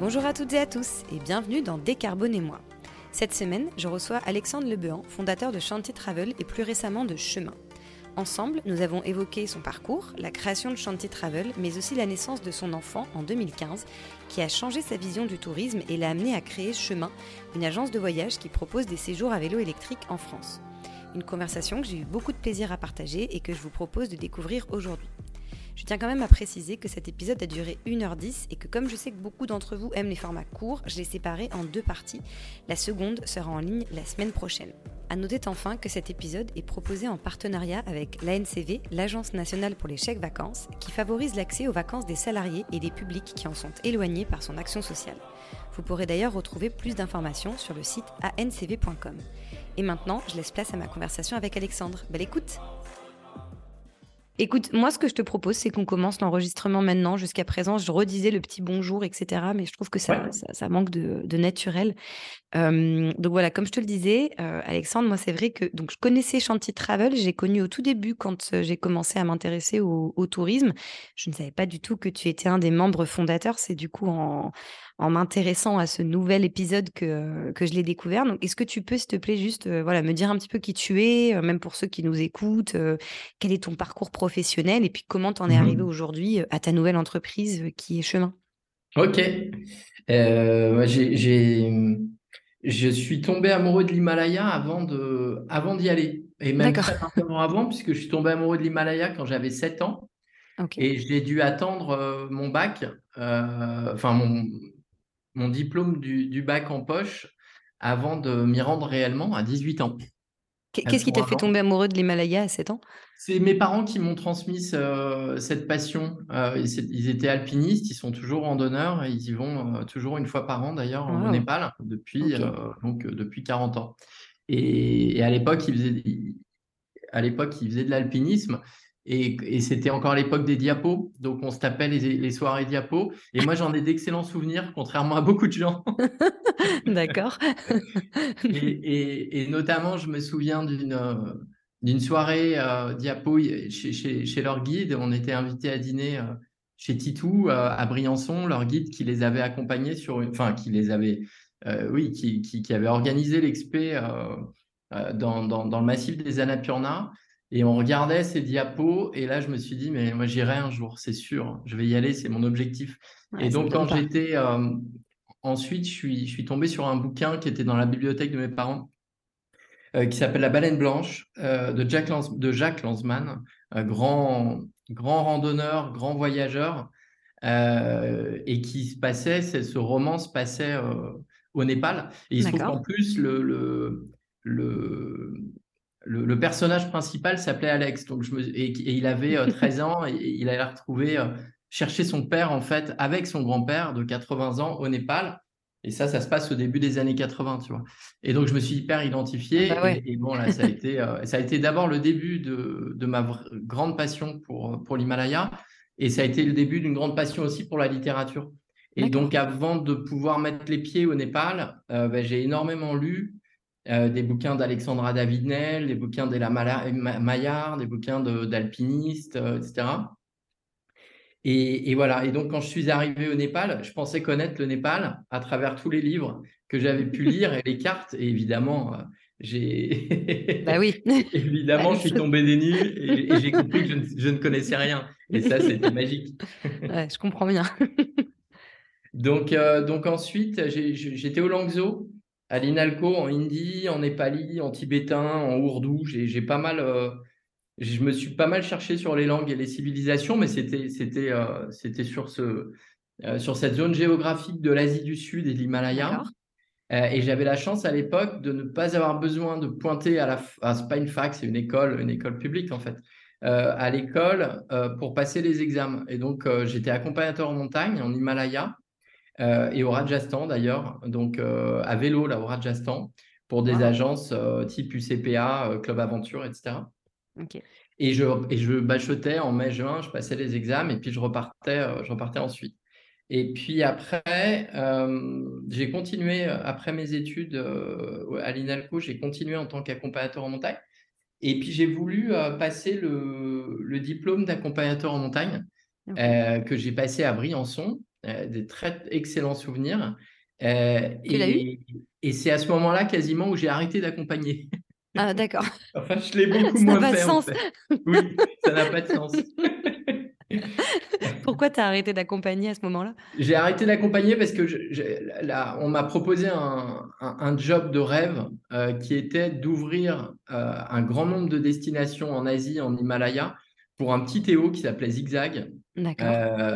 Bonjour à toutes et à tous et bienvenue dans Décarbonez-moi. Cette semaine, je reçois Alexandre Lebehan, fondateur de Chantier Travel et plus récemment de Chemin. Ensemble, nous avons évoqué son parcours, la création de Chantier Travel, mais aussi la naissance de son enfant en 2015, qui a changé sa vision du tourisme et l'a amené à créer Chemin, une agence de voyage qui propose des séjours à vélo électrique en France. Une conversation que j'ai eu beaucoup de plaisir à partager et que je vous propose de découvrir aujourd'hui. Je tiens quand même à préciser que cet épisode a duré 1h10 et que comme je sais que beaucoup d'entre vous aiment les formats courts, je l'ai séparé en deux parties. La seconde sera en ligne la semaine prochaine. À noter enfin que cet épisode est proposé en partenariat avec l'ANCV, l'Agence nationale pour les chèques vacances, qui favorise l'accès aux vacances des salariés et des publics qui en sont éloignés par son action sociale. Vous pourrez d'ailleurs retrouver plus d'informations sur le site ancv.com. Et maintenant, je laisse place à ma conversation avec Alexandre. Belle écoute Écoute, moi, ce que je te propose, c'est qu'on commence l'enregistrement maintenant. Jusqu'à présent, je redisais le petit bonjour, etc. Mais je trouve que ça, ça, manque de, naturel. donc voilà, comme je te le disais, euh, Alexandre, moi, c'est vrai que donc je connaissais Chantier Travel. J'ai connu au tout début quand euh, j'ai commencé à m'intéresser au, au, tourisme. Je ne savais pas du tout que tu étais un des membres fondateurs. C'est du coup en, en m'intéressant à ce nouvel épisode que, que je l'ai découvert. Donc, est-ce que tu peux, s'il te plaît, juste euh, voilà, me dire un petit peu qui tu es, euh, même pour ceux qui nous écoutent, euh, quel est ton parcours professionnel et puis comment tu en es arrivé mmh aujourd'hui à ta nouvelle entreprise qui est Chemin? Ok. j'ai, je suis tombé amoureux de l'Himalaya avant, de, avant d'y aller. Et même très avant, puisque je suis tombé amoureux de l'Himalaya quand j'avais 7 ans. Et j'ai dû attendre mon bac, enfin mon, mon diplôme du, bac en poche avant de m'y rendre réellement à 18 ans. Qu'est-ce qui t'a fait tomber amoureux de l'Himalaya à 7 ans? C'est mes parents qui m'ont transmis cette passion. Euh, ils étaient alpinistes, ils sont toujours randonneurs et ils y vont euh, toujours une fois par an d'ailleurs au Népal depuis, euh, donc, depuis 40 ans. Et, à l'époque, ils faisaient, à l'époque, ils faisaient de l'alpinisme et, c'était encore l'époque des diapos, donc on se tapait les, soirées diapos. Et moi, j'en ai d'excellents souvenirs, contrairement à beaucoup de gens. D'accord. et, notamment, je me souviens d'une d'une soirée euh, diapo chez, chez, leur guide. On était invités à dîner euh, chez Titou euh, à Briançon, leur guide qui les avait accompagnés sur une, enfin qui les avait, oui, qui, qui, avait organisé l'expé dans, dans, dans, le massif des Annapurna. Et on regardait ces diapos, et là, je me suis dit, mais moi, j'irai un jour, c'est sûr, je vais y aller, c'est mon objectif. et donc, quand j'étais. Euh, ensuite, je suis, je suis tombé sur un bouquin qui était dans la bibliothèque de mes parents, euh, qui s'appelle La baleine blanche, euh, de, Jack de Jacques Lanzmann, grand, grand randonneur, grand voyageur, et qui se passait, ce roman se passait au Népal. Et il se trouve qu'en plus, le, le, le le, personnage principal s'appelait Alex, donc je me, et, il avait 13 euh, ans et, il allait retrouver, euh, chercher son père en fait avec son grand-père de 80 ans au Népal. Et ça, ça se passe au début des années 80, tu vois. Et donc, je me suis hyper identifié. Ah bah et, bon, là, ça a été, euh, ça a été d'abord le début de, de ma grande passion pour, pour l'Himalaya. Et ça a été le début d'une grande passion aussi pour la littérature. Et donc, avant de pouvoir mettre les pieds au Népal, bah, j'ai énormément lu euh, des bouquins d'Alexandra Davidnel, des bouquins d'Ella Maillard, des bouquins d'alpinistes, euh, etc. Et, voilà. Et donc, quand je suis arrivé au Népal, je pensais connaître le Népal à travers tous les livres que j'avais pu lire et les cartes. Et évidemment, euh, j'ai. bah oui. évidemment, je suis tombé des nues et, j'ai compris que je ne, connaissais rien. Et ça, c'était magique. ouais, je comprends bien. donc, donc ensuite, j'étais au Langzhou à l'INALCO en hindi, en népali, en tibétain, en ourdou. J'ai pas mal, euh, je me suis pas mal cherché sur les langues et les civilisations, mais c'était c'était euh, c'était sur ce euh, sur cette zone géographique de l'Asie du Sud et de l'Himalaya. et j'avais la chance à l'époque de ne pas avoir besoin de pointer à la à fac, c'est une école une école publique en fait. à l'école pour passer les examens. Et donc, j'étais accompagnateur en montagne, en Himalaya, et au Rajasthan d'ailleurs, donc euh, à vélo là au Rajasthan pour des agences euh, type UCPA, Club Aventure, etc. Et je, et je bachotais en mai-juin, je passais les examens et puis je repartais, je repartais ensuite. Et puis après, j'ai continué, après mes études à l'INALCO, j'ai continué en tant qu'accompagnateur en montagne. Et puis j'ai voulu passer le, le diplôme d'accompagnateur en montagne que j'ai passé à Briançon. Des très excellents souvenirs. et, et c'est à ce moment-là quasiment où j'ai arrêté d'accompagner. Ah, d'accord. enfin, je l'ai beaucoup moins fait. Ça n'a pas de sens. Oui, ça n'a pas de sens. Pourquoi tu as arrêté d'accompagner à ce moment-là? J'ai arrêté d'accompagner parce que là, on m'a proposé un, job de rêve euh, qui était d'ouvrir euh, un grand nombre de destinations en Asie, en Himalaya, pour un petit Théo qui s'appelait Zigzag. Euh,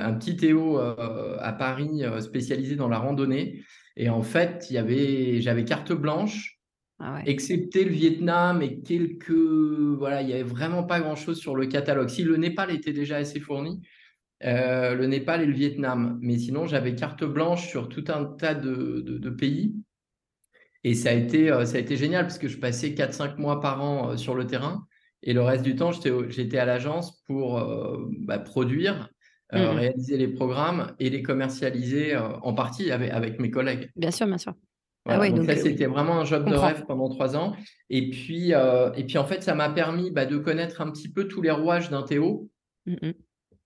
un petit Théo à Paris spécialisé dans la randonnée. Et en fait, j'avais carte blanche. Ah excepté le Vietnam et quelques. Voilà, il n'y avait vraiment pas grand-chose sur le catalogue. Si le Népal était déjà assez fourni, euh, le Népal et le Vietnam. Mais sinon, j'avais carte blanche sur tout un tas de, pays. Et ça a, été, euh, ça a été génial parce que je passais 4-5 mois par an euh, sur le terrain. Et le reste du temps, j'étais à l'agence pour bah, produire, mmh réaliser les programmes et les commercialiser en partie avec, avec, mes collègues. Bien sûr, bien sûr. Ah donc, ça, c'était vraiment un job de rêve pendant trois ans. Et puis, et puis en fait, ça m'a permis bah, de connaître un petit peu tous les rouages d'un Théo. Mmh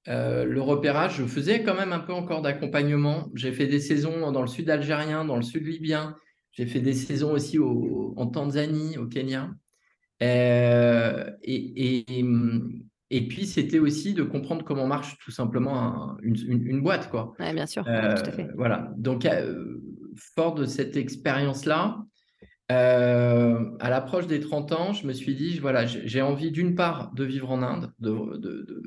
euh, le repérage, je faisais quand même un peu encore d'accompagnement. J'ai fait des saisons dans le sud algérien, dans le sud libyen. J'ai fait des saisons aussi en Tanzanie, au Kenya. Euh, et, et, puis, c'était aussi de comprendre comment marche tout simplement une, boîte. Quoi. bien sûr, tout à fait. Euh, voilà. Donc, fort de cette expérience-là, à l'approche des 30 ans, je me suis dit, voilà, j'ai envie d'une part de vivre en Inde, de, de,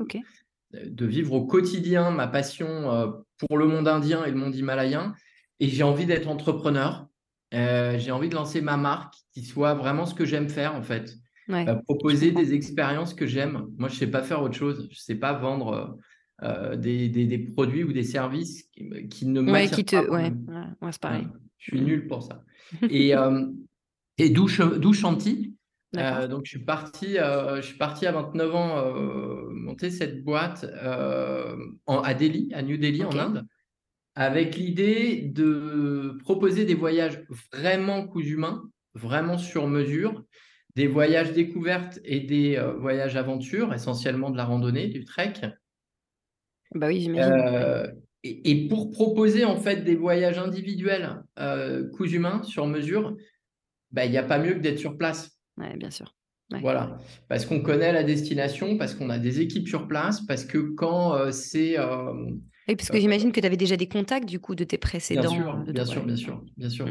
de vivre au quotidien ma passion euh, pour le monde indien et le monde himalayen. Et j'ai envie d'être entrepreneur. Euh, j'ai envie de lancer ma marque qui soit vraiment ce que j'aime faire en fait. Euh, proposer des expériences que j'aime. Moi, je ne sais pas faire autre chose. Je ne sais pas vendre des, produits ou des services qui, ne m'attirent qui te... Ouais, c'est pareil. je suis nul pour ça. et, et d'où Chanty euh, donc, je suis parti, euh, je suis parti à 29 ans euh, monter cette boîte en, à Delhi, à New Delhi, en Inde, avec l'idée de proposer des voyages vraiment coups humains, vraiment sur mesure, des voyages découvertes et des voyages aventures, essentiellement de la randonnée, du trek. Bah oui, j'imagine. Et, pour proposer en fait des voyages individuels, coups humains, sur mesure, bah, il n'y a pas mieux que d'être sur place. Oui, bien sûr. Voilà, parce qu'on connaît la destination, parce qu'on a des équipes sur place, parce que quand euh, c'est... Euh, oui, parce que j'imagine que tu avais déjà des contacts du coup de tes précédents. Bien sûr, bien, sûr bien sûr, bien sûr,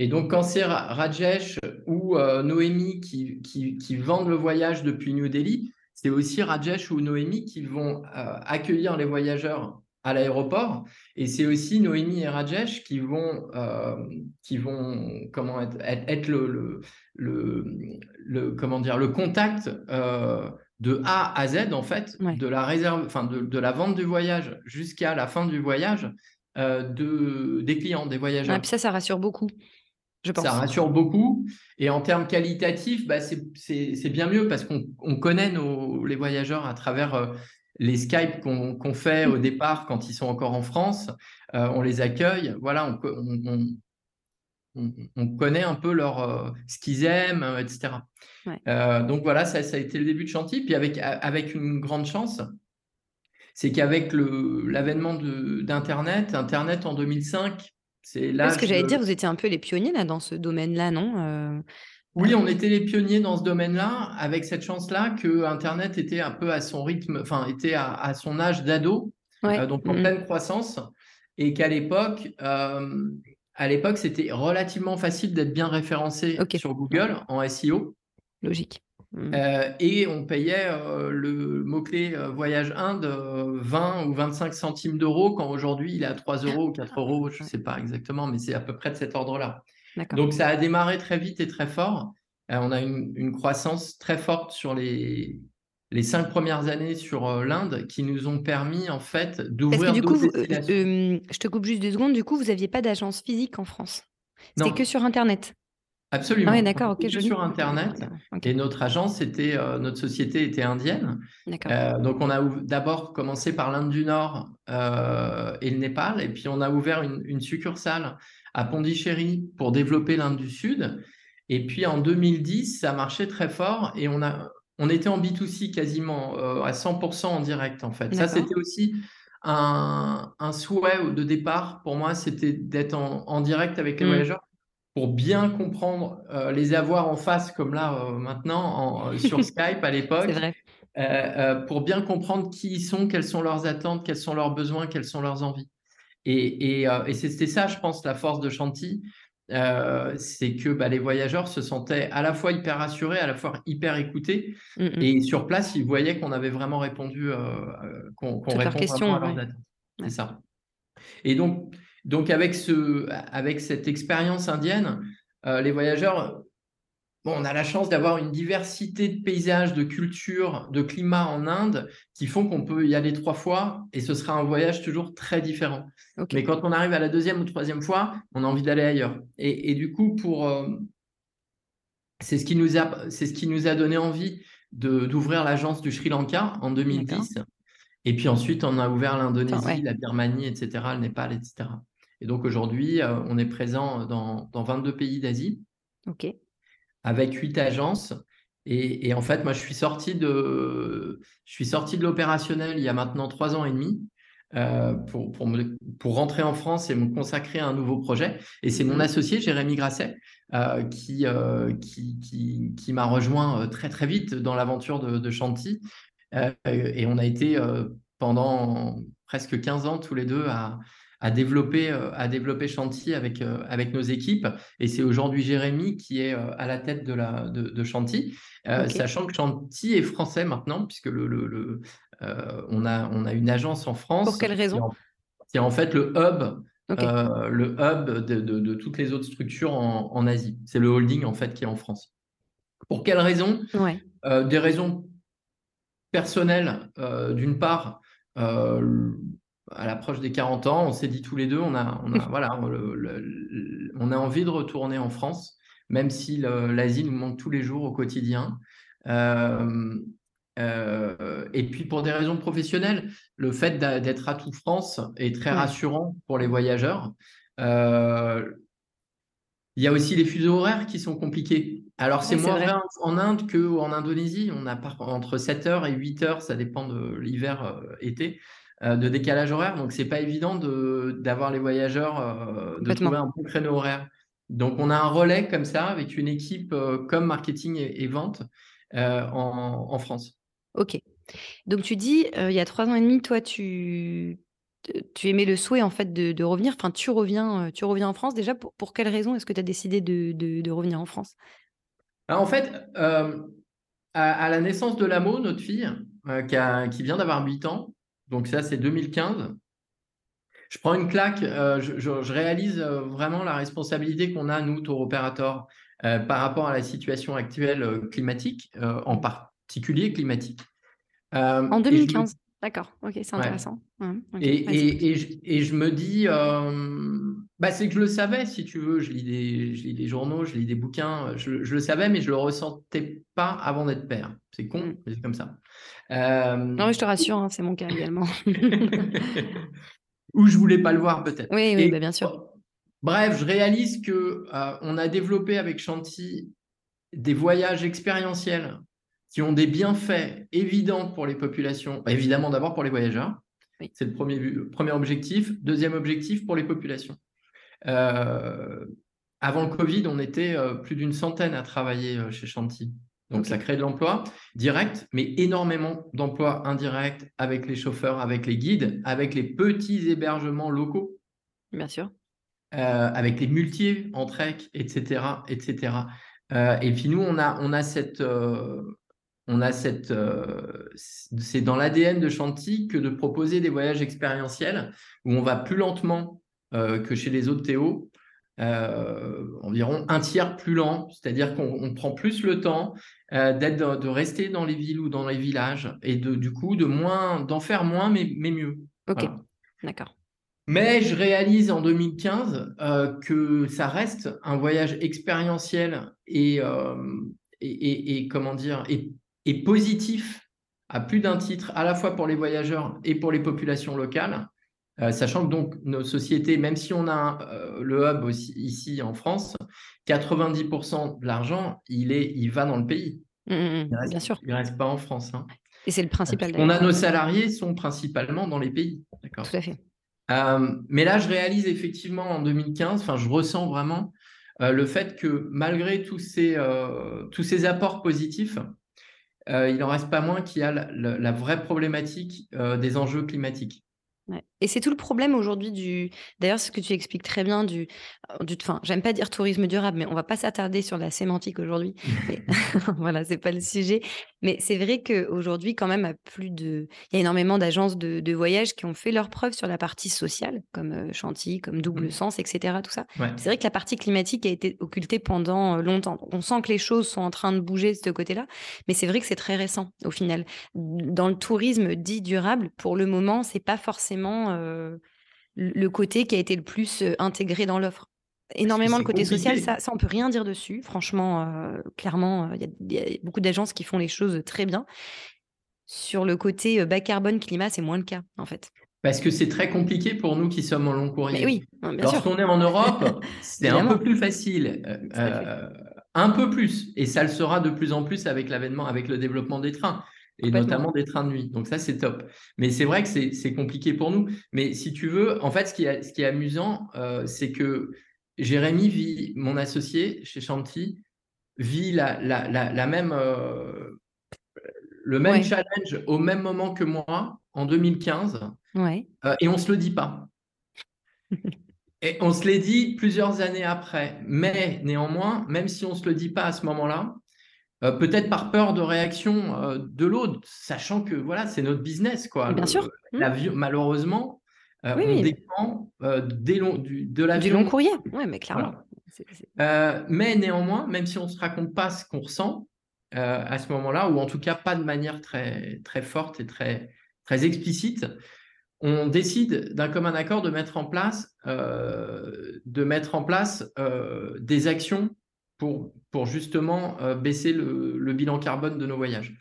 Et donc quand c'est Rajesh ou euh, Noémie qui, qui, qui, vendent le voyage depuis New Delhi, c'est aussi Rajesh ou Noémie qui vont accueillir les voyageurs à l'aéroport. Et c'est aussi Noémie et Rajesh qui vont, euh, qui vont comment être, être, le, le, le, comment dire, le contact euh, de A à Z, en fait, de la réserve, enfin, de, de, la vente du voyage jusqu'à la fin du voyage euh, de, des clients, des voyageurs. puis ça, ça rassure beaucoup. Je pense. Ça rassure beaucoup. Et en termes qualitatifs, bah, c'est bien mieux parce qu'on connaît nos, les voyageurs à travers les Skype qu'on fait au départ quand ils sont encore en France, euh, on les accueille. Voilà, on, connaît un peu leur, euh, ce qu'ils aiment, euh, etc. donc voilà, ça, a été le début de Chantilly. Puis avec, avec une grande chance, c'est qu'avec l'avènement d'Internet, Internet en 2005, c'est là. Ce que j'allais dire, vous étiez un peu les pionniers là, dans ce domaine-là, non oui, on était les pionniers dans ce domaine-là, avec cette chance-là que Internet était un peu à son rythme, enfin, était à, son âge d'ado, euh, donc en mmh. pleine croissance, et qu'à l'époque, euh, à l'époque, c'était relativement facile d'être bien référencé sur Google en SEO. Logique. Mmh. Euh, et on payait le mot-clé voyage Inde 20 ou 25 centimes d'euros, quand aujourd'hui il est à 3 euros ou 4 euros, je ne sais pas exactement, mais c'est à peu près de cet ordre-là. Donc ça a démarré très vite et très fort. Euh, on a une, une, croissance très forte sur les, les cinq premières années sur euh, l'Inde qui nous ont permis en fait d'ouvrir euh, je te coupe juste deux secondes. Du coup, vous n'aviez pas d'agence physique en France? C'était que sur Internet? Absolument. Ah oui, d'accord. Ok, je sur Internet. Et notre agence était, notre société était indienne. donc on a d'abord commencé par l'Inde du Nord et le Népal, et puis on a ouvert une, une succursale à Pondichéry pour développer l'Inde du Sud. Et puis en 2010, ça marchait très fort et on, a, on était en B2C quasiment euh, à 100% en direct en fait. Ça, c'était aussi un, souhait de départ pour moi, c'était d'être en, direct avec les mm. voyageurs pour bien comprendre, euh, les avoir en face comme là euh, maintenant sur Skype à l'époque. pour bien comprendre qui ils sont, quelles sont leurs attentes, quels sont leurs besoins, quelles sont leurs envies. Et, et c'était ça, je pense, la force de Chanty, euh, c'est que bah, les voyageurs se sentaient à la fois hyper rassurés, à la fois hyper écoutés. Et sur place, ils voyaient qu'on avait vraiment répondu, euh, euh, qu'on répond vraiment à leurs attentes. C'est ça. Et donc, donc avec, ce, avec cette expérience indienne, les voyageurs Bon, on a la chance d'avoir une diversité de paysages, de cultures, de climats en Inde qui font qu'on peut y aller trois fois et ce sera un voyage toujours très différent. Mais quand on arrive à la deuxième ou troisième fois, on a envie d'aller ailleurs. Et, du coup, pour euh, c'est ce qui nous a c'est ce qui nous a donné envie d'ouvrir l'agence du Sri Lanka en 2010. Et puis ensuite, on a ouvert l'Indonésie, la Birmanie, etc., le Népal, etc. Et donc aujourd'hui, euh, on est présent dans, dans 22 pays d'Asie. Ok avec huit agences. Et, en fait, moi, je suis sorti de, je suis sorti de l'opérationnel il y a maintenant trois ans et demi euh, pour, pour, pour, rentrer en France et me consacrer à un nouveau projet. Et c'est mon mmh. associé, Jérémy Grasset, euh, qui, euh, qui, qui, qui m'a rejoint très, très vite dans l'aventure de, de Chanty. et on a été pendant presque 15 ans tous les deux à, à développer, euh, à développer Chanty avec, euh, avec nos équipes. Et c'est aujourd'hui Jérémy qui est euh, à la tête de, la, de, de Chanty, sachant que Chanty est français maintenant, puisque le, le, on, a, on a une agence en France. Pour quelle raison C'est en, fait le hub le hub de, de, de, toutes les autres structures en, en Asie. C'est le holding en fait qui est en France. Pour quelles raisons ouais. Des raisons personnelles, d'une part, à l'approche des 40 ans, on s'est dit tous les deux, on a, on a, voilà, on a envie de retourner en France, même si l'Asie nous manque tous les jours au quotidien. Euh, euh, et puis pour des raisons professionnelles, le fait d'être à tout France est très rassurant pour les voyageurs. Euh, il y a aussi les fuseaux horaires qui sont compliqués. Alors, c'est moins vrai en Inde qu'en Indonésie. On a entre 7 heures et 8 heures, ça dépend de l'hiver-été. Euh, de décalage horaire. Donc, c'est pas évident d'avoir les voyageurs, euh, de trouver un bon créneau horaire. Donc, on a un relais comme ça avec une équipe euh, comme marketing et, vente en, France. Ok. Donc, tu dis, il y a trois ans et demi, toi, tu, tu aimais le souhait en fait de, revenir. Enfin, tu reviens, tu reviens en France. Déjà, pour, pour quelle raison est-ce que tu as décidé de, de, revenir en France? En fait, à, la naissance de Lamo, notre fille, qui, a, qui, vient d'avoir 8 ans, donc ça, c'est 2015. Je prends une claque, euh, je, réalise euh, vraiment la responsabilité qu'on a, nous, tour opérateurs, euh, par rapport à la situation actuelle climatique, en particulier climatique. en 2015, d'accord, ok, c'est intéressant. et, je, me dis, bah, c'est que je le savais, si tu veux, je lis des, je lis des journaux, je lis des bouquins, je, le savais, mais je ne le ressentais pas avant d'être père. C'est con, mm. mais c'est comme ça. Euh, non, je te rassure, hein, c'est mon cas également. Ou je voulais pas le voir peut-être. Oui, oui, bah, bien sûr. Bref, je réalise que euh, on a développé avec Chanty des voyages expérientiels qui ont des bienfaits évidents pour les populations. Bah, évidemment, d'abord pour les voyageurs. C'est le premier, premier objectif. Deuxième objectif pour les populations. Euh, avant le Covid, on était plus d'une centaine à travailler chez Chanty. Donc, ça crée de l'emploi direct, mais énormément d'emplois indirects avec les chauffeurs, avec les guides, avec les petits hébergements locaux. Bien sûr. Euh, avec les multiers en trek, etc. etc. Euh, et puis nous, on a, on a cette... Euh, on a cette, c'est dans l'ADN de Chanty que de proposer des voyages expérientiels où on va plus lentement que chez les autres Théo, environ un tiers plus lent, c'est-à-dire qu'on prend plus le temps euh, d'être de, rester dans les villes ou dans les villages et de, du coup de moins d'en faire moins mais, mais mieux. Ok, d'accord. Mais je réalise en 2015 euh, que ça reste un voyage expérientiel et, euh, et, et, comment dire et, et positif à plus d'un titre, à la fois pour les voyageurs et pour les populations locales. Sachant que donc nos sociétés, même si on a le hub aussi ici en France, 90% de l'argent, il, est, il va dans le pays. Mmh, mmh, mmh. bien sûr. Il ne reste pas en France. Hein. Et c'est le principal. On a nos salariés sont principalement dans les pays. D'accord? Tout à fait. mais là, je réalise effectivement en 2015, enfin, je ressens vraiment le fait que malgré tous ces, tous ces apports positifs, il n'en reste pas moins qu'il y a la vraie problématique des enjeux climatiques. Et c'est tout le problème aujourd'hui du. D'ailleurs, ce que tu expliques très bien du. du... Enfin, j'aime pas dire tourisme durable, mais on va pas s'attarder sur la sémantique aujourd'hui. voilà, c'est pas le sujet. Mais c'est vrai qu'aujourd'hui, quand même, à plus de. Il y a énormément d'agences de, de voyage qui ont fait leurs preuves sur la partie sociale, comme euh, Chantilly, comme Double mmh. Sens, etc. Tout ça. C'est vrai que la partie climatique a été occultée pendant euh, longtemps. On sent que les choses sont en train de bouger de ce côté-là, mais c'est vrai que c'est très récent au final. Dans le tourisme dit durable, pour le moment, c'est pas forcément euh, le côté qui a été le plus euh, intégré dans l'offre. Énormément le côté social, ça, ça, on peut rien dire dessus. Franchement, euh, clairement, il y, a beaucoup d'agences qui font les choses très bien. Sur le côté bas carbone climat, c'est moins le cas, en fait. Parce que c'est très compliqué pour nous qui sommes en long courrier. oui, Lorsqu'on est en Europe, c'est un peu plus facile. un peu plus. Et ça le sera de plus en plus avec l'avènement, avec le développement des trains et notamment des trains de nuit. Donc ça, c'est top. Mais c'est vrai que c'est compliqué pour nous. Mais si tu veux, en fait, ce qui est, ce qui est amusant, euh, c'est que Jérémy vit, mon associé chez Chanty, vit la, la, la, même, euh, le même challenge au même moment que moi, en 2015. Ouais. Euh, et on ne se le dit pas. et on se l'est dit plusieurs années après. Mais néanmoins, même si on ne se le dit pas à ce moment-là, euh, peut-être par peur de réaction euh, de l'autre, sachant que voilà, c'est notre business. Quoi. Bien sûr. Mmh. malheureusement, euh, on dépend des du, de l'avion. Du long courrier, oui, mais clairement. mais néanmoins, même si on ne se raconte pas ce qu'on ressent à ce moment-là, ou en tout cas pas de manière très, très forte et très, très explicite, on décide d'un commun accord de mettre en place, de mettre en place des actions pour, pour justement euh, baisser le, bilan carbone de nos voyages.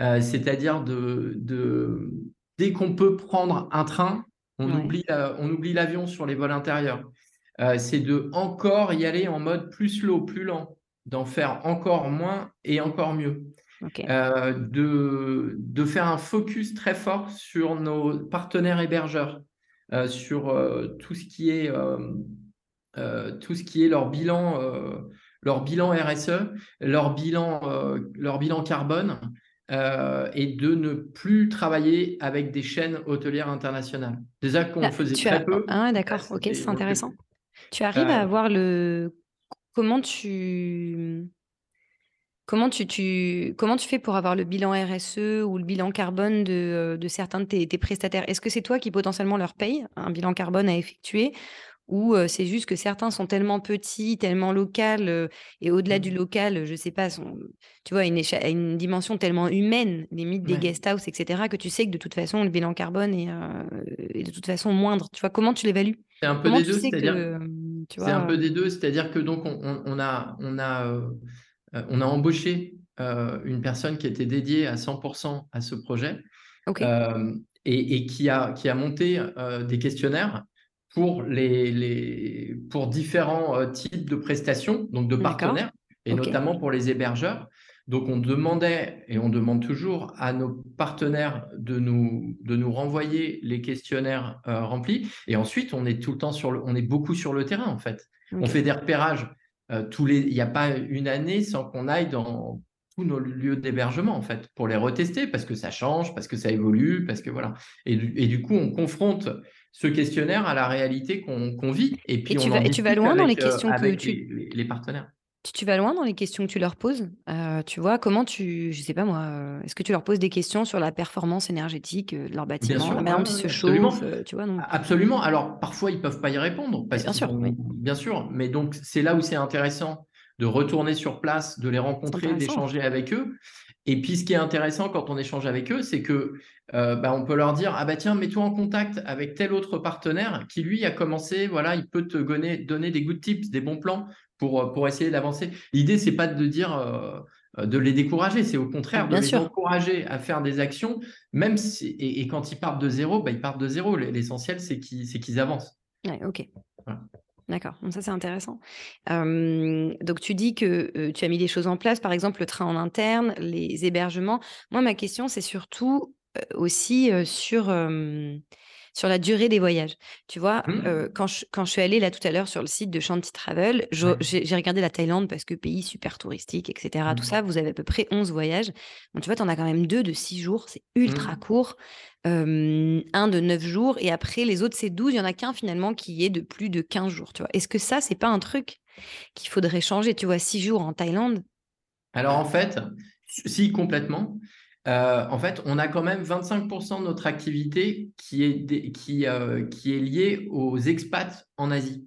Euh, c'est-à-dire de, de, dès qu'on peut prendre un train, on oublie, on oublie l'avion sur les vols intérieurs. Euh, c'est de encore y aller en mode plus slow, plus lent, d'en faire encore moins et encore mieux. de, de, faire un focus très fort sur nos partenaires hébergeurs, sur tout ce qui est tout ce qui est leur bilan leur bilan RSE, leur bilan, euh, leur bilan carbone, euh, et de ne plus travailler avec des chaînes hôtelières internationales. Déjà qu'on ah, faisait très peu. Ah, d'accord, ok, c'est intéressant. Tu arrives à avoir le. Comment tu. Comment tu, tu, comment tu fais pour avoir le bilan RSE ou le bilan carbone de, euh, de certains de tes, tes prestataires? Est-ce que c'est toi qui potentiellement leur paye un bilan carbone à effectuer ou c'est juste que certains sont tellement petits, tellement local, et au-delà du mmh. local, je sais pas, sont, tu vois, une, une dimension tellement humaine, limite des guest house, etc., que tu sais que de toute façon, le bilan carbone est, de toute façon moindre. Tu vois, comment tu l'évalues? C'est un peu des deux, c'est-à-dire. C'est un peu des deux, c'est-à-dire que donc on, a, on a, on a embauché une personne qui était dédiée à 100% à ce projet. et, et, qui, a, qui a monté des questionnaires pour, les, les, pour différents euh, types de prestations, donc de partenaires, et notamment pour les hébergeurs. Donc, on demandait, et on demande toujours à nos partenaires de nous, de nous renvoyer les questionnaires euh, remplis. Et ensuite, on est tout le temps sur le, on est beaucoup sur le terrain, en fait. On fait des repérages. Euh, tous les, il n'y a pas une année sans qu'on aille dans tous nos lieux d'hébergement, en fait, pour les retester, parce que ça change, parce que ça évolue, parce que voilà. Et, et du coup, on confronte ce questionnaire à la réalité qu'on vit. Et puis, tu, vas, tu vas loin dans les euh, questions que tu... Les, partenaires. Tu, vas loin dans les questions que tu leur poses. Euh, tu vois, comment tu, je sais pas moi, euh, est-ce que tu leur poses des questions sur la performance énergétique de leur bâtiment, sûr, la se chauffe, tu vois Absolument. Alors parfois ils peuvent pas y répondre, bien sûr, bien sûr. Mais donc c'est là où c'est intéressant de retourner sur place, de les rencontrer, d'échanger avec eux. Et puis, ce qui est intéressant quand on échange avec eux, c'est que euh, bah, on peut leur dire ah bah tiens, mets-toi en contact avec tel autre partenaire qui lui a commencé, voilà, il peut te donner, donner des good tips, des bons plans pour, euh, pour essayer d'avancer. L'idée, c'est pas de dire euh, de les décourager, c'est au contraire de les encourager à faire des actions, même si et, quand ils partent de zéro, bah, ils partent de zéro. L'essentiel, c'est qu'ils avancent. Ouais, ok. D'accord, ça c'est intéressant. donc tu dis que tu as mis des choses en place, par exemple le train en interne, les hébergements. Moi, ma question, c'est surtout aussi sur sur la durée des voyages. Tu vois, Mmh. euh, quand, je, quand je suis allée là tout à l'heure sur le site de Shanti Travel, j'ai regardé la Thaïlande parce que pays super touristique, etc. Tout Mmh. ça, vous avez à peu près 11 voyages. Bon, tu vois, tu en as quand même deux de 6 jours, c'est ultra Mmh. court. Euh, un de 9 jours, et après les autres, c'est 12. Il y en a qu'un finalement qui est de plus de 15 jours. Tu vois, est-ce que ça, c'est pas un truc qu'il faudrait changer Tu vois, 6 jours en Thaïlande, Alors en fait, si complètement. Euh, en fait, on a quand même 25% de notre activité qui est, dé- qui, euh, qui est liée aux expats en Asie.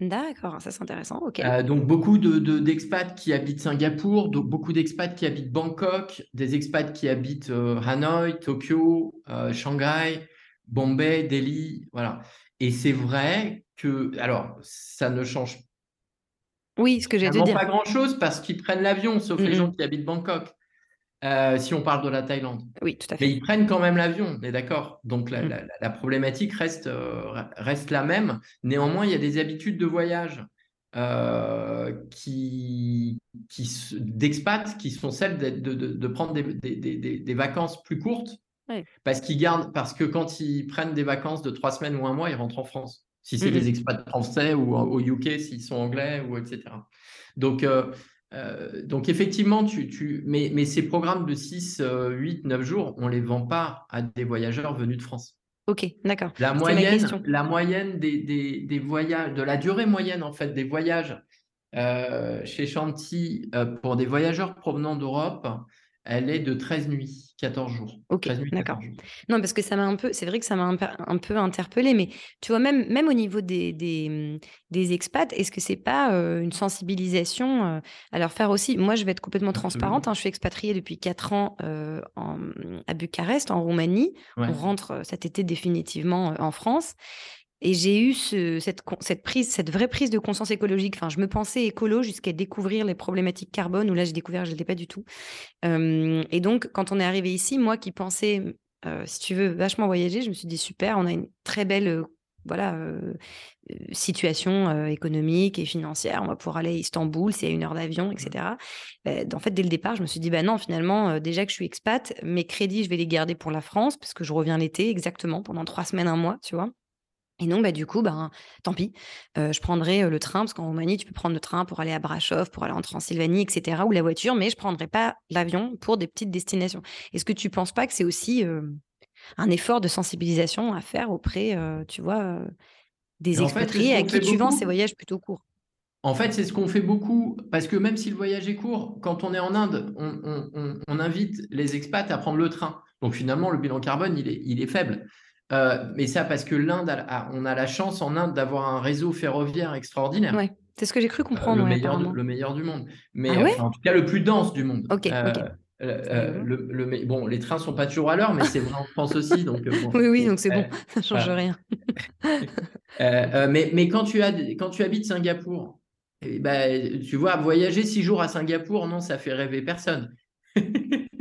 d'accord, ça c'est intéressant, ok. Euh, donc beaucoup de, de- d'expats qui habitent Singapour, donc beaucoup d'expats qui habitent Bangkok, des expats qui habitent euh, Hanoï, Tokyo, euh, Shanghai, Bombay, Delhi, voilà. Et c'est vrai que, alors, ça ne change Oui, ce que j'ai te vraiment dire. pas grand-chose parce qu'ils prennent l'avion, sauf les gens qui habitent Bangkok, euh, si on parle de la Thaïlande. Oui, tout à Mais ils prennent quand même l'avion, on est d'accord. Donc la, Mm. la- la problématique reste, euh, reste la même. Néanmoins, il y a des habitudes de voyage euh, qui, d'expats qui sont celles de, de- de- de prendre des, des- des- des- des vacances plus courtes parce qu'ils gardent, parce que quand ils prennent des vacances de trois semaines ou un mois, ils rentrent en France. Si c'est Mm, des expats français ou au UK, s'ils sont anglais ou etc. Donc, euh, euh, donc effectivement, tu, tu... Mais, mais ces programmes de 6, euh, 8, 9 jours, on ne les vend pas à des voyageurs venus de France. Ok, d'accord. La moyenne, la moyenne des, des, des voyages, de la durée moyenne en fait des voyages euh, chez Chanty euh, pour des voyageurs provenant d'Europe, elle est de 13 nuits, 14 jours. Ok, 13 nuits, d'accord. 14 jours. Non, parce que ça m'a un peu, c'est vrai que ça m'a un, peu- un peu interpellée, mais tu vois, même, même au niveau des, des, des expats, est-ce que c'est pas euh, une sensibilisation euh, à leur faire aussi? Moi, je vais être complètement transparente. Hein, je suis expatriée depuis 4 ans euh, en- à Bucarest, en Roumanie. Ouais. On rentre cet été définitivement en France. Et j'ai eu ce- cette, prise, cette vraie prise de conscience écologique. Enfin, je me pensais écolo jusqu'à découvrir les problématiques carbone, où là, j'ai découvert que je ne l'étais pas du tout. Euh, et donc, quand on est arrivé ici, moi qui pensais, euh, si tu veux, vachement voyager, je me suis dit super, on a une très belle euh, voilà, situation économique et financière. On va pouvoir aller à Istanbul, c'est à une heure d'avion, etc. Euh, en fait, dès le départ, je me suis dit, bah non, finalement, déjà que je suis expat, mes crédits, je vais les garder pour la France, parce que je reviens l'été exactement, pendant trois semaines, un mois, tu vois. Et non, bah, du coup, ben, tant pis. Euh, je prendrai le train, parce qu'en Roumanie, tu peux prendre le train pour aller à Brasov, pour aller en Transylvanie, etc., ou la voiture, mais je ne prendrai pas l'avion pour des petites destinations. Est-ce que tu ne penses pas que c'est aussi euh, un effort de sensibilisation à faire auprès, euh, tu vois, des en fait, expatriés à qui tu vends ces voyages plutôt courts? En fait, c'est ce qu'on fait beaucoup, parce que même si le voyage est court, quand on est en Inde, on, on- on- on invite les expats à prendre le train. Donc finalement, le bilan carbone, il est, il est faible. Euh, mais ça, parce que l'Inde, a- a- on a la chance en Inde d'avoir un réseau ferroviaire extraordinaire. Ouais, c'est ce que j'ai cru Euh, comprendre, le, ouais, meilleur, apparemment. le meilleur du monde. Mais Ah ouais enfin, en tout cas, le plus dense du monde. Ok, Euh, le, le bon, les trains sont pas toujours à l'heure, mais c'est vrai en France aussi. Donc, bon. Oui, oui, donc c'est bon, ça change voilà. rien. Mais, mais quand tu as, quand tu habites Singapour, eh ben, tu vois, voyager six jours à Singapour, non, ça fait rêver personne.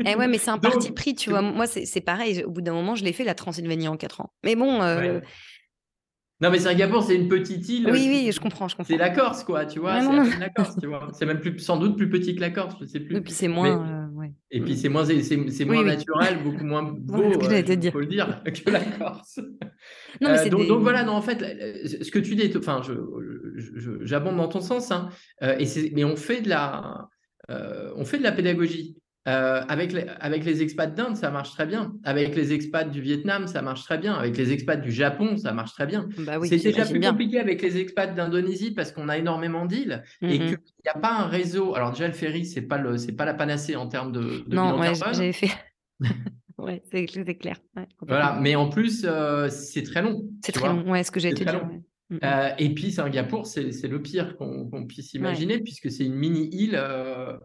Eh ouais, mais c'est un Donc, parti pris, tu vois. Moi, c'est pareil. Au bout d'un moment, je l'ai fait, la Transylvanie, en 4 ans. Mais bon, euh, ouais. Non, mais Singapour, c'est une petite île. oui, oui, je comprends, je C'est la Corse, quoi, tu vois. C'est la Corse, tu vois. C'est même plus, sans doute plus petit que la Corse, je sais Et plus. puis c'est Mais, moins. euh, ouais. et puis c'est moins, c'est, Oui, moins oui. naturel, beaucoup moins beau, euh, il dire. faut le dire, que la Corse. Non, mais Euh, c'est donc, des. donc voilà, non, en fait, ce que tu dis, enfin, j'abonde dans ton sens, hein, euh, et c'est, mais on fait de la, euh, on fait de la pédagogie. Euh, avec, les, avec les expats d'Inde, ça marche très bien. Avec les expats du Vietnam, ça marche très bien. Avec les expats du Japon, ça marche très bien. Bah oui, c'est déjà plus bien. compliqué avec les expats d'Indonésie parce qu'on a énormément d'îles et Mm, qu'il n'y a pas un réseau. Alors déjà, le ferry, c'est pas le, c'est pas la panacée en termes de, de Non, ouais, j'avais fait. Ouais, c'est clair. Ouais, Voilà, mais en plus, euh, c'est très long, C'est très vois. long. Ouais, ce que j'allais C'est te Mm, mm. Euh, et puis Singapour, c'est le pire qu'on puisse imaginer, puisque c'est une mini-île. euh,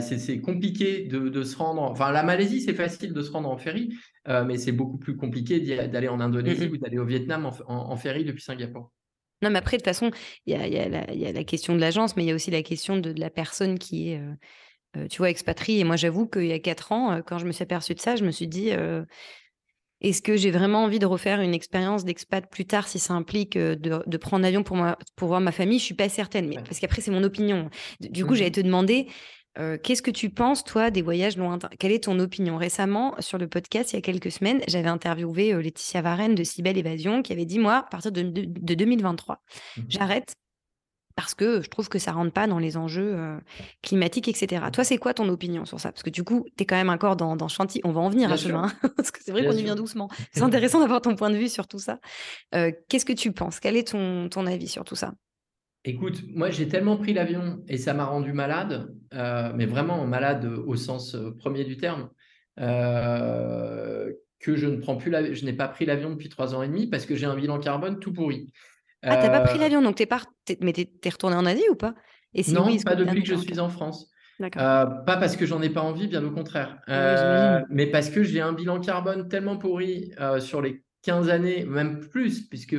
c'est compliqué de, de se rendre. Enfin, la Malaisie, c'est facile de se rendre en ferry, euh, mais c'est beaucoup plus compliqué d'aller en Indonésie Mm, ou d'aller au Vietnam en, en- en ferry depuis Singapour. Non, mais après, de toute façon, il y a, y la, il y a la question de l'agence, mais il y a aussi la question de, de la personne qui est, euh, tu vois, expatriée. Et moi, j'avoue qu'il y a quatre ans, quand je me suis aperçue de ça, je me suis dit, euh, est-ce que j'ai vraiment envie de refaire une expérience d'expat plus tard si ça implique euh, de, de prendre l'avion pour, moi, pour voir ma famille? Je suis pas certaine, mais Ouais. parce qu'après, c'est mon opinion. Du coup, j'allais te demander, Qu'est-ce que tu penses, toi, des voyages lointains? Quelle est ton opinion? Récemment, sur le podcast, il y a quelques semaines, j'avais interviewé Laetitia Varenne de Cybelle Évasion qui avait dit, moi, à partir de, 2023, mmh j'arrête parce que je trouve que ça rentre pas dans les enjeux climatiques, etc. Toi, c'est quoi ton opinion sur ça? Parce que du coup, tu es quand même encore dans, dans chantier. On va en venir à ce chemin, parce que c'est vrai qu'on y vient doucement. C'est intéressant d'avoir ton point de vue sur tout ça. Qu'est-ce que tu penses? Quel est ton, ton avis sur tout ça? Écoute, moi j'ai tellement pris l'avion et ça m'a rendu malade, mais vraiment malade au sens premier du terme, que je ne prends plus je n'ai pas pris l'avion depuis trois ans et demi parce que j'ai un bilan carbone tout pourri. Ah, t'as pas pris euh, l'avion, donc t'es pas, mais t'es es retourné en Asie ou pas? Et Non, pas depuis que je suis en France. Euh, pas parce que j'en ai pas envie, bien au contraire. Euh, mais parce que j'ai un bilan carbone tellement pourri sur les 15 années, même plus, puisque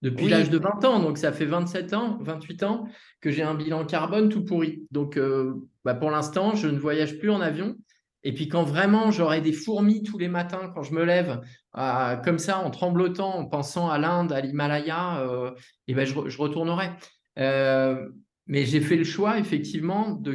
depuis l'âge de 20 ans, donc ça fait 27 ans, 28 ans, que j'ai un bilan carbone tout pourri. Donc bah, pour l'instant, je ne voyage plus en avion. Et puis quand vraiment j'aurai des fourmis tous les matins quand je me lève, euh, comme ça, en tremblotant, en pensant à l'Inde, à l'Himalaya, euh, et ben je, retournerai. Euh, mais j'ai fait le choix effectivement de,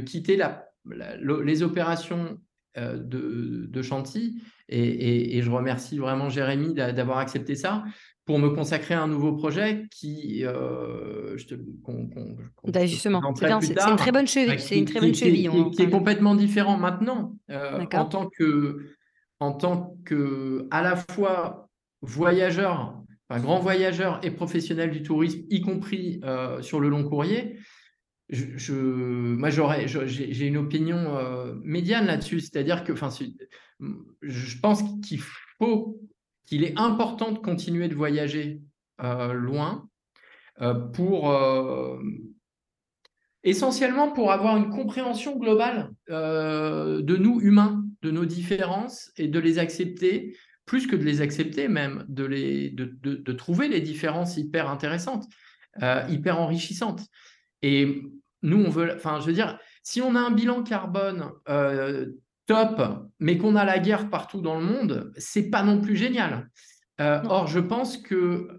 quitter la, les opérations de, de Chantilly et, et, je remercie vraiment Jérémy d'avoir accepté ça pour me consacrer à un nouveau projet qui, euh, je te, bah, justement, c'est une très bonne cheville, c'est une très bonne cheville, qui, est complètement différent maintenant euh, en tant que, en tant que, à la fois voyageur, un grand voyageur et professionnel du tourisme, y compris euh, sur le long courrier. Je, moi, j'ai une opinion médiane là-dessus, c'est-à-dire que, enfin, je pense qu'il faut qu'il est important de continuer de voyager euh, loin euh, pour euh, essentiellement pour avoir une compréhension globale de nous humains, de nos différences et de les accepter, plus que de les accepter même, de, les, de, de, trouver les différences hyper intéressantes, hyper enrichissantes. Et nous, on veut, enfin, je veux dire, si on a un bilan carbone top, mais qu'on a la guerre partout dans le monde, c'est pas non plus génial. Euh, or, je pense que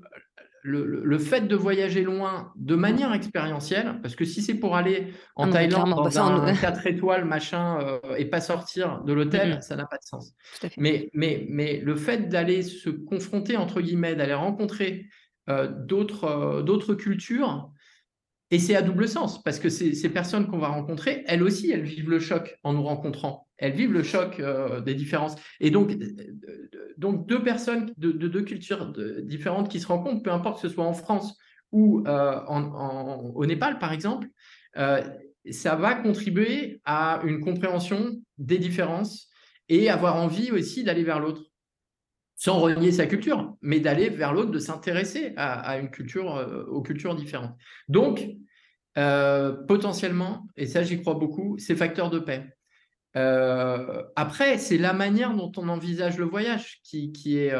le, fait de voyager loin de manière expérientielle, parce que si c'est pour aller en ah Thaïlande dans un 4 étoiles, machin, euh, et pas sortir de l'hôtel, ça n'a pas de sens. Mais, mais, mais le fait d'aller se confronter, entre guillemets, d'aller rencontrer euh, d'autres cultures, et c'est à double sens, parce que ces, personnes qu'on va rencontrer, elles aussi, elles vivent le choc en nous rencontrant. Elles vivent le choc euh, des différences. Et donc, donc deux personnes de, deux cultures différentes qui se rencontrent, peu importe que ce soit en France ou euh, au Népal, par exemple, euh, ça va contribuer à une compréhension des différences et avoir envie aussi d'aller vers l'autre sans renier sa culture, mais d'aller vers l'autre, de s'intéresser à, une culture, euh, aux cultures différentes. Donc, euh, potentiellement, et ça j'y crois beaucoup, c'est facteur de paix. Euh, après, c'est la manière dont on envisage le voyage qui, est,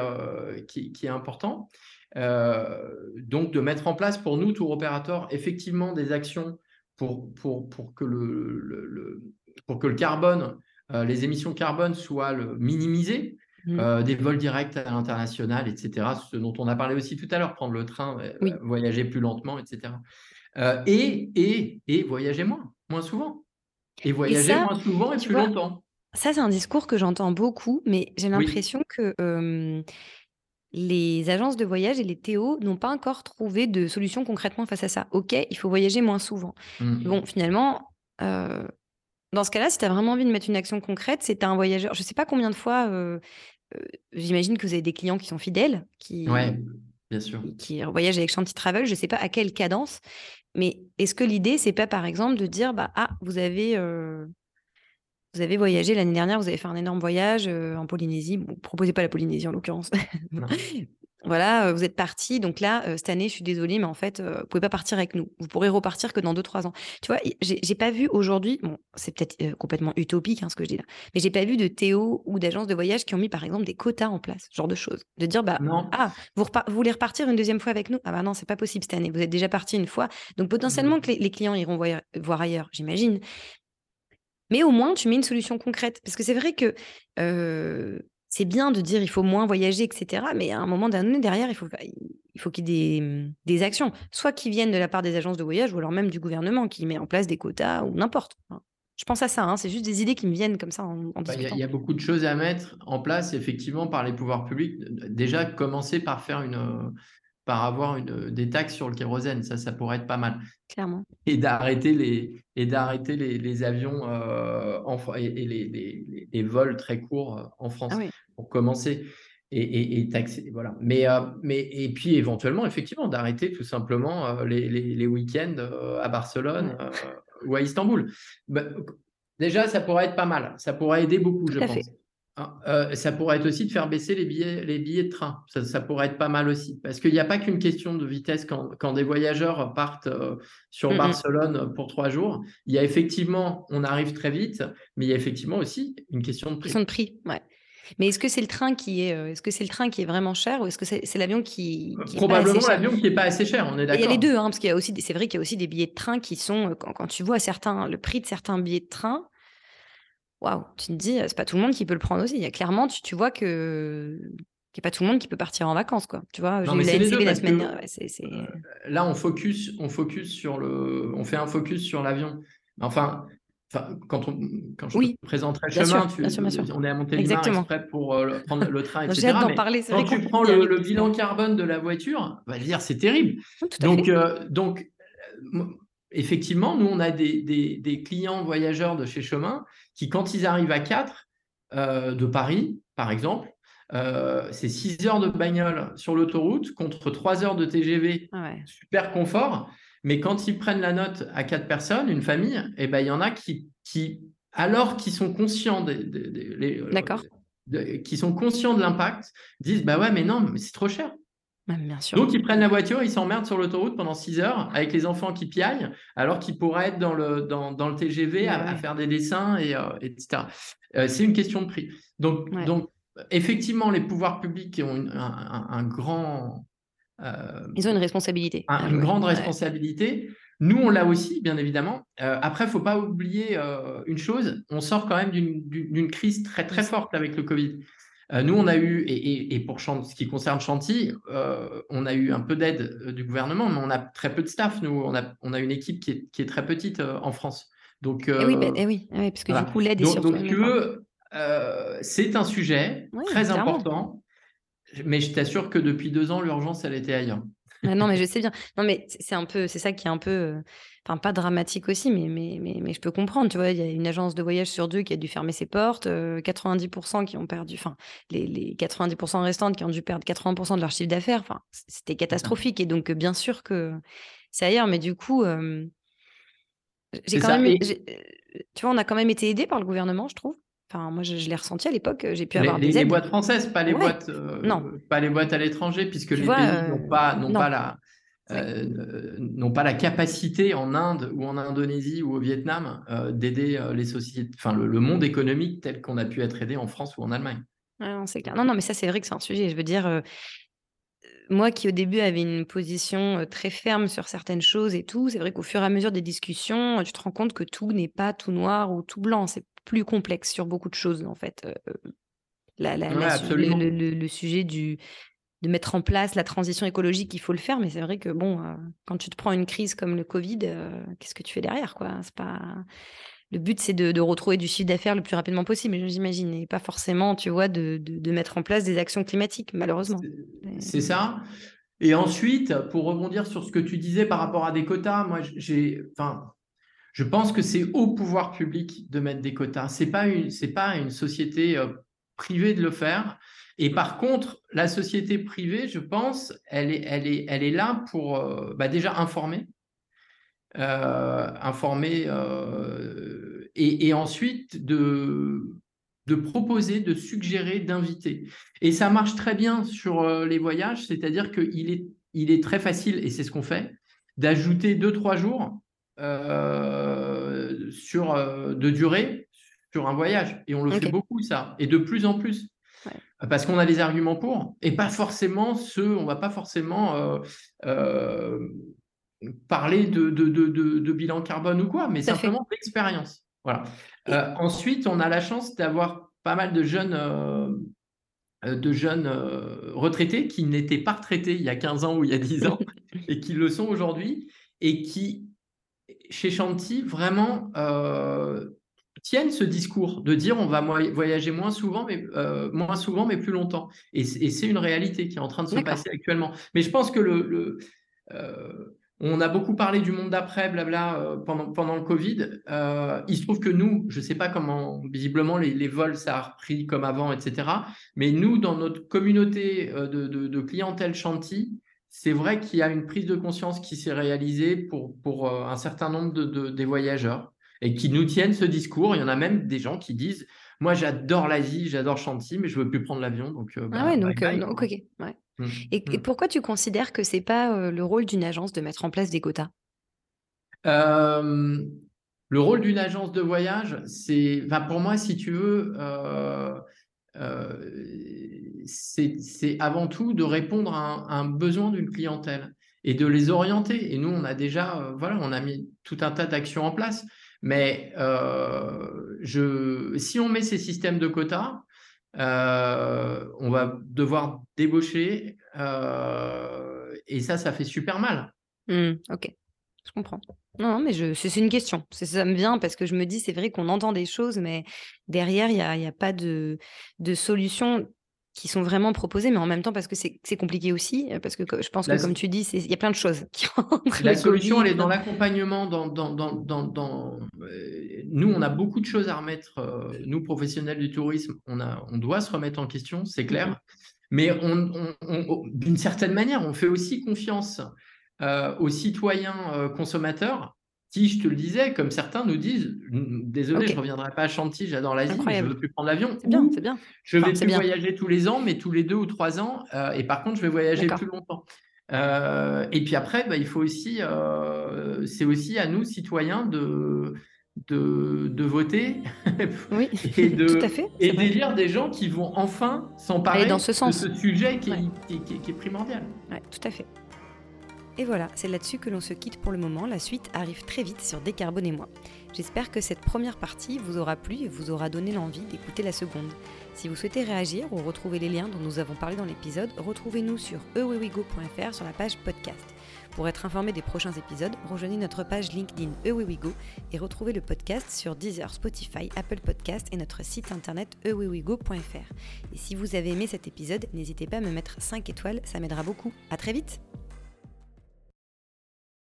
qui, est important. donc, de mettre en place pour nous, tour opérateurs, effectivement des actions pour, pour, pour, que, le, pour que le carbone, les émissions carbone soient minimisées. Mmh. Euh, des vols directs à l'international, etc. Ce dont on a parlé aussi tout à l'heure, prendre le train, euh, voyager plus lentement, etc. Euh, et, et, et voyager moins, moins souvent. Et voyager moins souvent et plus longtemps. Ça, c'est un discours que j'entends beaucoup, mais j'ai l'impression que les agences de voyage et les Théo n'ont pas encore trouvé de solution concrètement face à ça. Ok, il faut voyager moins souvent. Mmh. Bon, finalement, dans ce cas-là, si tu as vraiment envie de mettre une action concrète, c'est un voyageur. Je ne sais pas combien de fois, euh, euh, j'imagine que vous avez des clients qui sont fidèles, qui, bien sûr. qui voyagent avec Shanty Travel. Je ne sais pas à quelle cadence, mais est-ce que l'idée, c'est pas par exemple de dire bah, Ah, vous avez, euh, vous avez voyagé l'année dernière, vous avez fait un énorme voyage en Polynésie? Bon, proposez pas la Polynésie en l'occurrence. voilà, vous êtes parti. Donc là, cette année, je suis désolée, mais en fait, vous pouvez pas partir avec nous. Vous pourrez repartir que dans 2-3 ans. Tu vois, j'ai pas vu aujourd'hui, bon, c'est peut-être complètement utopique hein, ce que je dis là, mais j'ai pas vu de Théo ou d'agence de voyage qui ont mis par exemple des quotas en place, ce genre de choses. De dire, bah, ah, vous, voulez repartir une deuxième fois avec nous? Ah bah non, c'est pas possible cette année. Vous êtes déjà parti une fois. Donc mmh potentiellement que les, clients iront voir, ailleurs, j'imagine. Mais au moins, tu mets une solution concrète. Parce que c'est vrai que c'est bien de dire il faut moins voyager, etc. Mais à un moment donné, derrière, il faut, il faut qu'il y ait des, des, actions, soit qui viennent de la part des agences de voyage, ou alors même du gouvernement qui met en place des quotas ou n'importe. Je pense à ça, hein, c'est juste des idées qui me viennent comme ça en, bah, Il y, a beaucoup de choses à mettre en place, effectivement, par les pouvoirs publics. Déjà, commencer par faire une, par avoir une, des taxes sur le kérosène, ça, ça pourrait être pas mal. Clairement. Et d'arrêter les, et d'arrêter les, les avions euh, en, et, les, les, vols très courts euh, en France ah pour commencer et, et, taxer. Voilà. Mais, euh, mais, et puis éventuellement, effectivement, d'arrêter tout simplement les, les, week-ends à Barcelone ou à Istanbul. Bah, déjà, ça pourrait être pas mal. Ça pourrait aider beaucoup, je pense. Euh, ça pourrait être aussi de faire baisser les billets, les billets de train. Ça, pourrait être pas mal aussi. Parce qu'il n'y a pas qu'une question de vitesse quand, quand des voyageurs partent euh, sur Barcelone pour trois jours. Il y a effectivement, on arrive très vite, mais il y a effectivement aussi une question de prix. Question de prix, ouais. Mais est-ce que c'est le train qui est, euh, est-ce que c'est le train qui est vraiment cher ou est-ce que c'est, l'avion qui, probablement l'avion qui est pas assez cher, on est d'accord. Il y a les deux, hein, parce qu'il y a aussi, c'est vrai qu'il y a aussi des billets de train qui sont, quand, quand, tu vois certains, le prix de certains billets de train, waouh, tu te dis, c'est pas tout le monde qui peut le prendre aussi. Il y a clairement, tu, tu vois que qu'il n'y a pas tout le monde qui peut partir en vacances, quoi. Tu vois, j'ai eu la semaine dernière. Euh, là, on focus, on focus sur le, on fait un focus sur l'avion. Enfin, quand, on, quand je oui, te présenterai le chemin, tu, on est à Montélimar exprès pour euh, prendre le train, etc. J'ai d'en parler. Quand tu prends le, bilan carbone de la voiture, va dire c'est terrible. donc, euh, donc, effectivement, nous, on a des, des, des, clients voyageurs de chez Chemin qui, quand ils arrivent à 4 euh, de Paris, par exemple, euh, c'est 6 heures de bagnole sur l'autoroute contre 3 heures de TGV, ah super confort. Mais quand ils prennent la note à 4 personnes, une famille, eh ben, il y en a qui, qui alors qu'ils sont conscients des, des, euh, qui sont conscients de l'impact, disent bah ouais mais non mais c'est trop cher. Donc, ils prennent la voiture, ils s'emmerdent sur l'autoroute pendant 6 heures avec les enfants qui piaillent, alors qu'ils pourraient être dans le, dans, dans le TGV à, faire des dessins, et, euh, etc. Euh, c'est une question de prix. Donc, donc, effectivement, les pouvoirs publics ont un, grand. Euh, ils ont une responsabilité. une grande responsabilité. Nous, on l'a aussi, bien évidemment. après, il ne faut pas oublier une chose on sort quand même d'une crise très, très forte avec le Covid. Euh, nous, on a eu, et, pour ce qui concerne Chantilly, euh, on a eu un peu d'aide euh, du gouvernement, mais on a très peu de staff. Nous, on a, on a une équipe qui est, qui est très petite en France. Donc, eh oui, ben, eh oui, eh oui, parce que du coup, l'aide est donc, donc, tu veux, c'est un sujet très important, mais je t'assure que depuis deux ans, l'urgence, elle était ailleurs. Ah non, mais je sais bien. Non, mais c'est un peu, c'est ça qui est un peu enfin pas dramatique aussi, mais, mais, mais, mais, je peux comprendre, tu vois, il y a une agence de voyage sur deux qui a dû fermer ses portes, 90% euh, qui ont perdu, enfin, les, les 90% restantes qui ont dû perdre 80% de leur chiffre d'affaires, enfin, c'était catastrophique. Et donc, bien sûr que c'est ailleurs, mais du coup, j'ai quand même, tu vois, on a quand même été aidé par le gouvernement, je trouve. Enfin, moi, je, l'ai ressenti à l'époque. J'ai pu avoir les, des les boîtes françaises, pas les boîtes, euh, non. pas les boîtes à l'étranger, puisque les pays n'ont pas, n'ont pas la, euh, n'ont pas la capacité en Inde ou en Indonésie ou au Vietnam euh, d'aider euh, les sociétés, enfin le, monde économique tel qu'on a pu être aidé en France ou en Allemagne. non, c'est clair. Non, non, mais ça c'est vrai que c'est un sujet. Je veux dire, moi qui au début avais une position très ferme sur certaines choses et tout, c'est vrai qu'au fur et à mesure des discussions, tu te rends compte que tout n'est pas tout noir ou tout blanc. C'est plus complexe sur beaucoup de choses en fait. La, le, sujet du, de mettre en place la transition écologique, il faut le faire, mais c'est vrai que bon, euh, quand tu te prends une crise comme le Covid, euh, qu'est-ce que tu fais derrière, quoi? C'est pas le but, c'est de, retrouver du chiffre d'affaires le plus rapidement possible, j'imagine, et pas forcément, tu vois, de, mettre en place des actions climatiques, malheureusement. C'est ça. Et ensuite, pour rebondir sur ce que tu disais par rapport à des quotas, moi, j'ai, enfin, je pense que c'est au pouvoir public de mettre des quotas. C'est pas une, c'est pas une société euh, privée de le faire. Et par contre, la société privée, je pense, elle est, elle est, elle est là pour euh, bah, déjà informer, euh, informer euh, et, ensuite de, de proposer, de suggérer, d'inviter. Et ça marche très bien sur les voyages, c'est-à-dire qu'il est, il est très facile, et c'est ce qu'on fait, d'ajouter deux, trois jours sur, de durée sur un voyage. Et on le fait beaucoup, ça, et de plus en plus parce qu'on a les arguments pour, et pas forcément ceux, on va pas forcément euh, euh, parler de, de, bilan carbone ou quoi, mais simplement d'expérience. Voilà. Euh, ensuite, on a la chance d'avoir pas mal de jeunes, de jeunes retraités qui n'étaient pas retraités il y a 15 ans ou il y a 10 ans, et qui le sont aujourd'hui, et qui, chez Chanty, vraiment tiennent ce discours de dire on va voyager moins souvent, mais euh, moins souvent, mais plus longtemps. Et, c'est une réalité qui est en train de se passer actuellement. Mais je pense que le, euh, on a beaucoup parlé du monde d'après, blabla, euh, pendant, pendant le Covid. il se trouve que nous, je ne sais pas comment, visiblement, les, vols, ça a repris comme avant, etc. Mais nous, dans notre communauté de, de, clientèle chantier, c'est vrai qu'il y a une prise de conscience qui s'est réalisée pour, pour un certain nombre de, des voyageurs et qui nous tiennent ce discours. Il y en a même des gens qui disent Moi, j'adore l'Asie, j'adore Chantilly, mais je ne veux plus prendre l'avion. Donc, euh, ah ouais, bah, donc, euh, ok. Ouais. Mmh, et, mmh. pourquoi tu considères que ce n'est pas euh, le rôle d'une agence de mettre en place des quotas? Le rôle d'une agence de voyage, c'est, enfin, pour moi, si tu veux, c'est avant tout de répondre à un besoin d'une clientèle et de les orienter. Et nous, on a déjà, voilà, on a mis tout un tas d'actions en place. Mais euh, je, si on met ces systèmes de quotas, euh, on va devoir débaucher euh, et ça, ça fait super mal. Mmh, ok, je comprends. Non, mais c'est une question. Ça me vient parce que je me dis, c'est vrai qu'on entend des choses, mais derrière, il n'y a, a, pas de, de solution qui sont vraiment proposés, mais en même temps parce que c'est compliqué aussi, euh, parce que je pense que comme tu dis, il y a plein de choses qui rentrent. La solution, elle est dans l'accompagnement, dans, dans, dans, dans euh, nous, on a beaucoup de choses à remettre, euh, nous, professionnels du tourisme, on, a, on doit se remettre en question, c'est clair, mm-hmm. mais on, d'une certaine manière, on fait aussi confiance aux citoyens consommateurs si je te le disais, comme certains nous disent, désolé, je ne reviendrai pas à Chantilly, j'adore l'Asie, mais je ne veux plus prendre l'avion. C'est bien, c'est bien. Je vais plus voyager tous les ans, mais tous les deux ou trois ans. Euh, et par contre, je vais voyager plus longtemps. Euh, et puis après, bah, il faut aussi, euh, c'est aussi à nous, citoyens, de, de, voter oui, et de tout à fait, et d'élire des gens qui vont enfin s'emparer de ce sujet qui, est, qui est primordial. Oui, tout à fait. Et voilà, c'est là-dessus que l'on se quitte pour le moment. La suite arrive très vite sur Décarbonez-moi. J'espère que cette première partie vous aura plu et vous aura donné l'envie d'écouter la seconde. Si vous souhaitez réagir ou retrouver les liens dont nous avons parlé dans l'épisode, retrouvez-nous sur ewewigo.fr sur la page podcast. Pour être informé des prochains épisodes, rejoignez notre page LinkedIn ewewigo et retrouvez le podcast sur Deezer, Spotify, Apple Podcast et notre site internet ewewigo.fr. Et si vous avez aimé cet épisode, n'hésitez pas à me mettre 5 étoiles, ça m'aidera beaucoup. À très vite